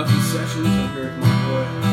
lucky sessions over at my boy.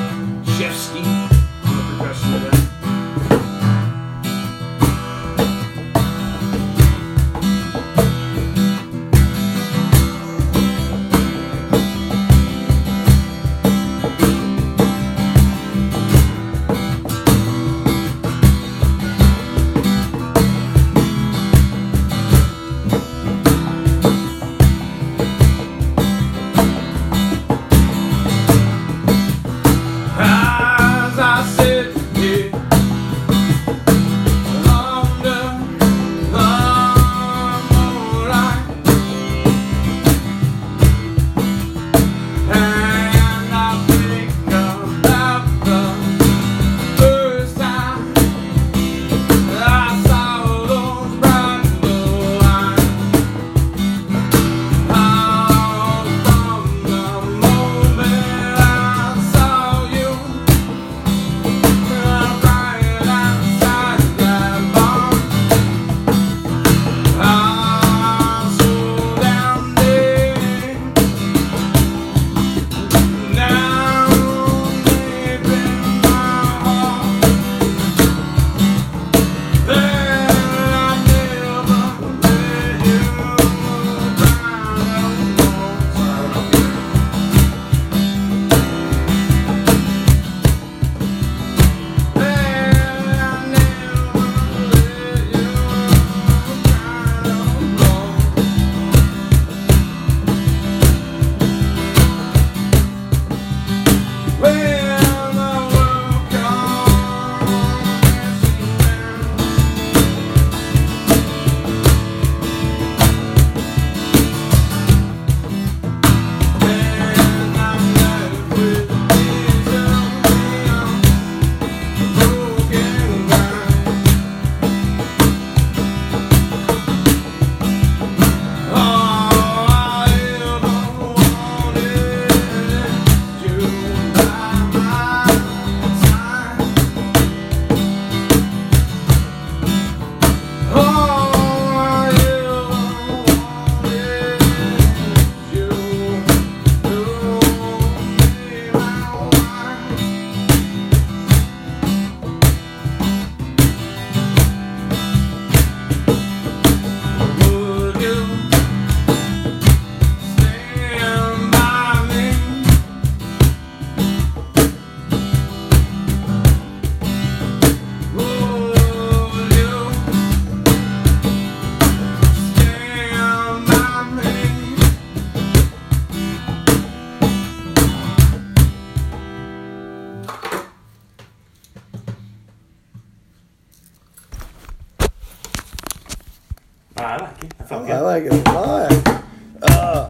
Ah, I like it. I, I like it a lot. Uh.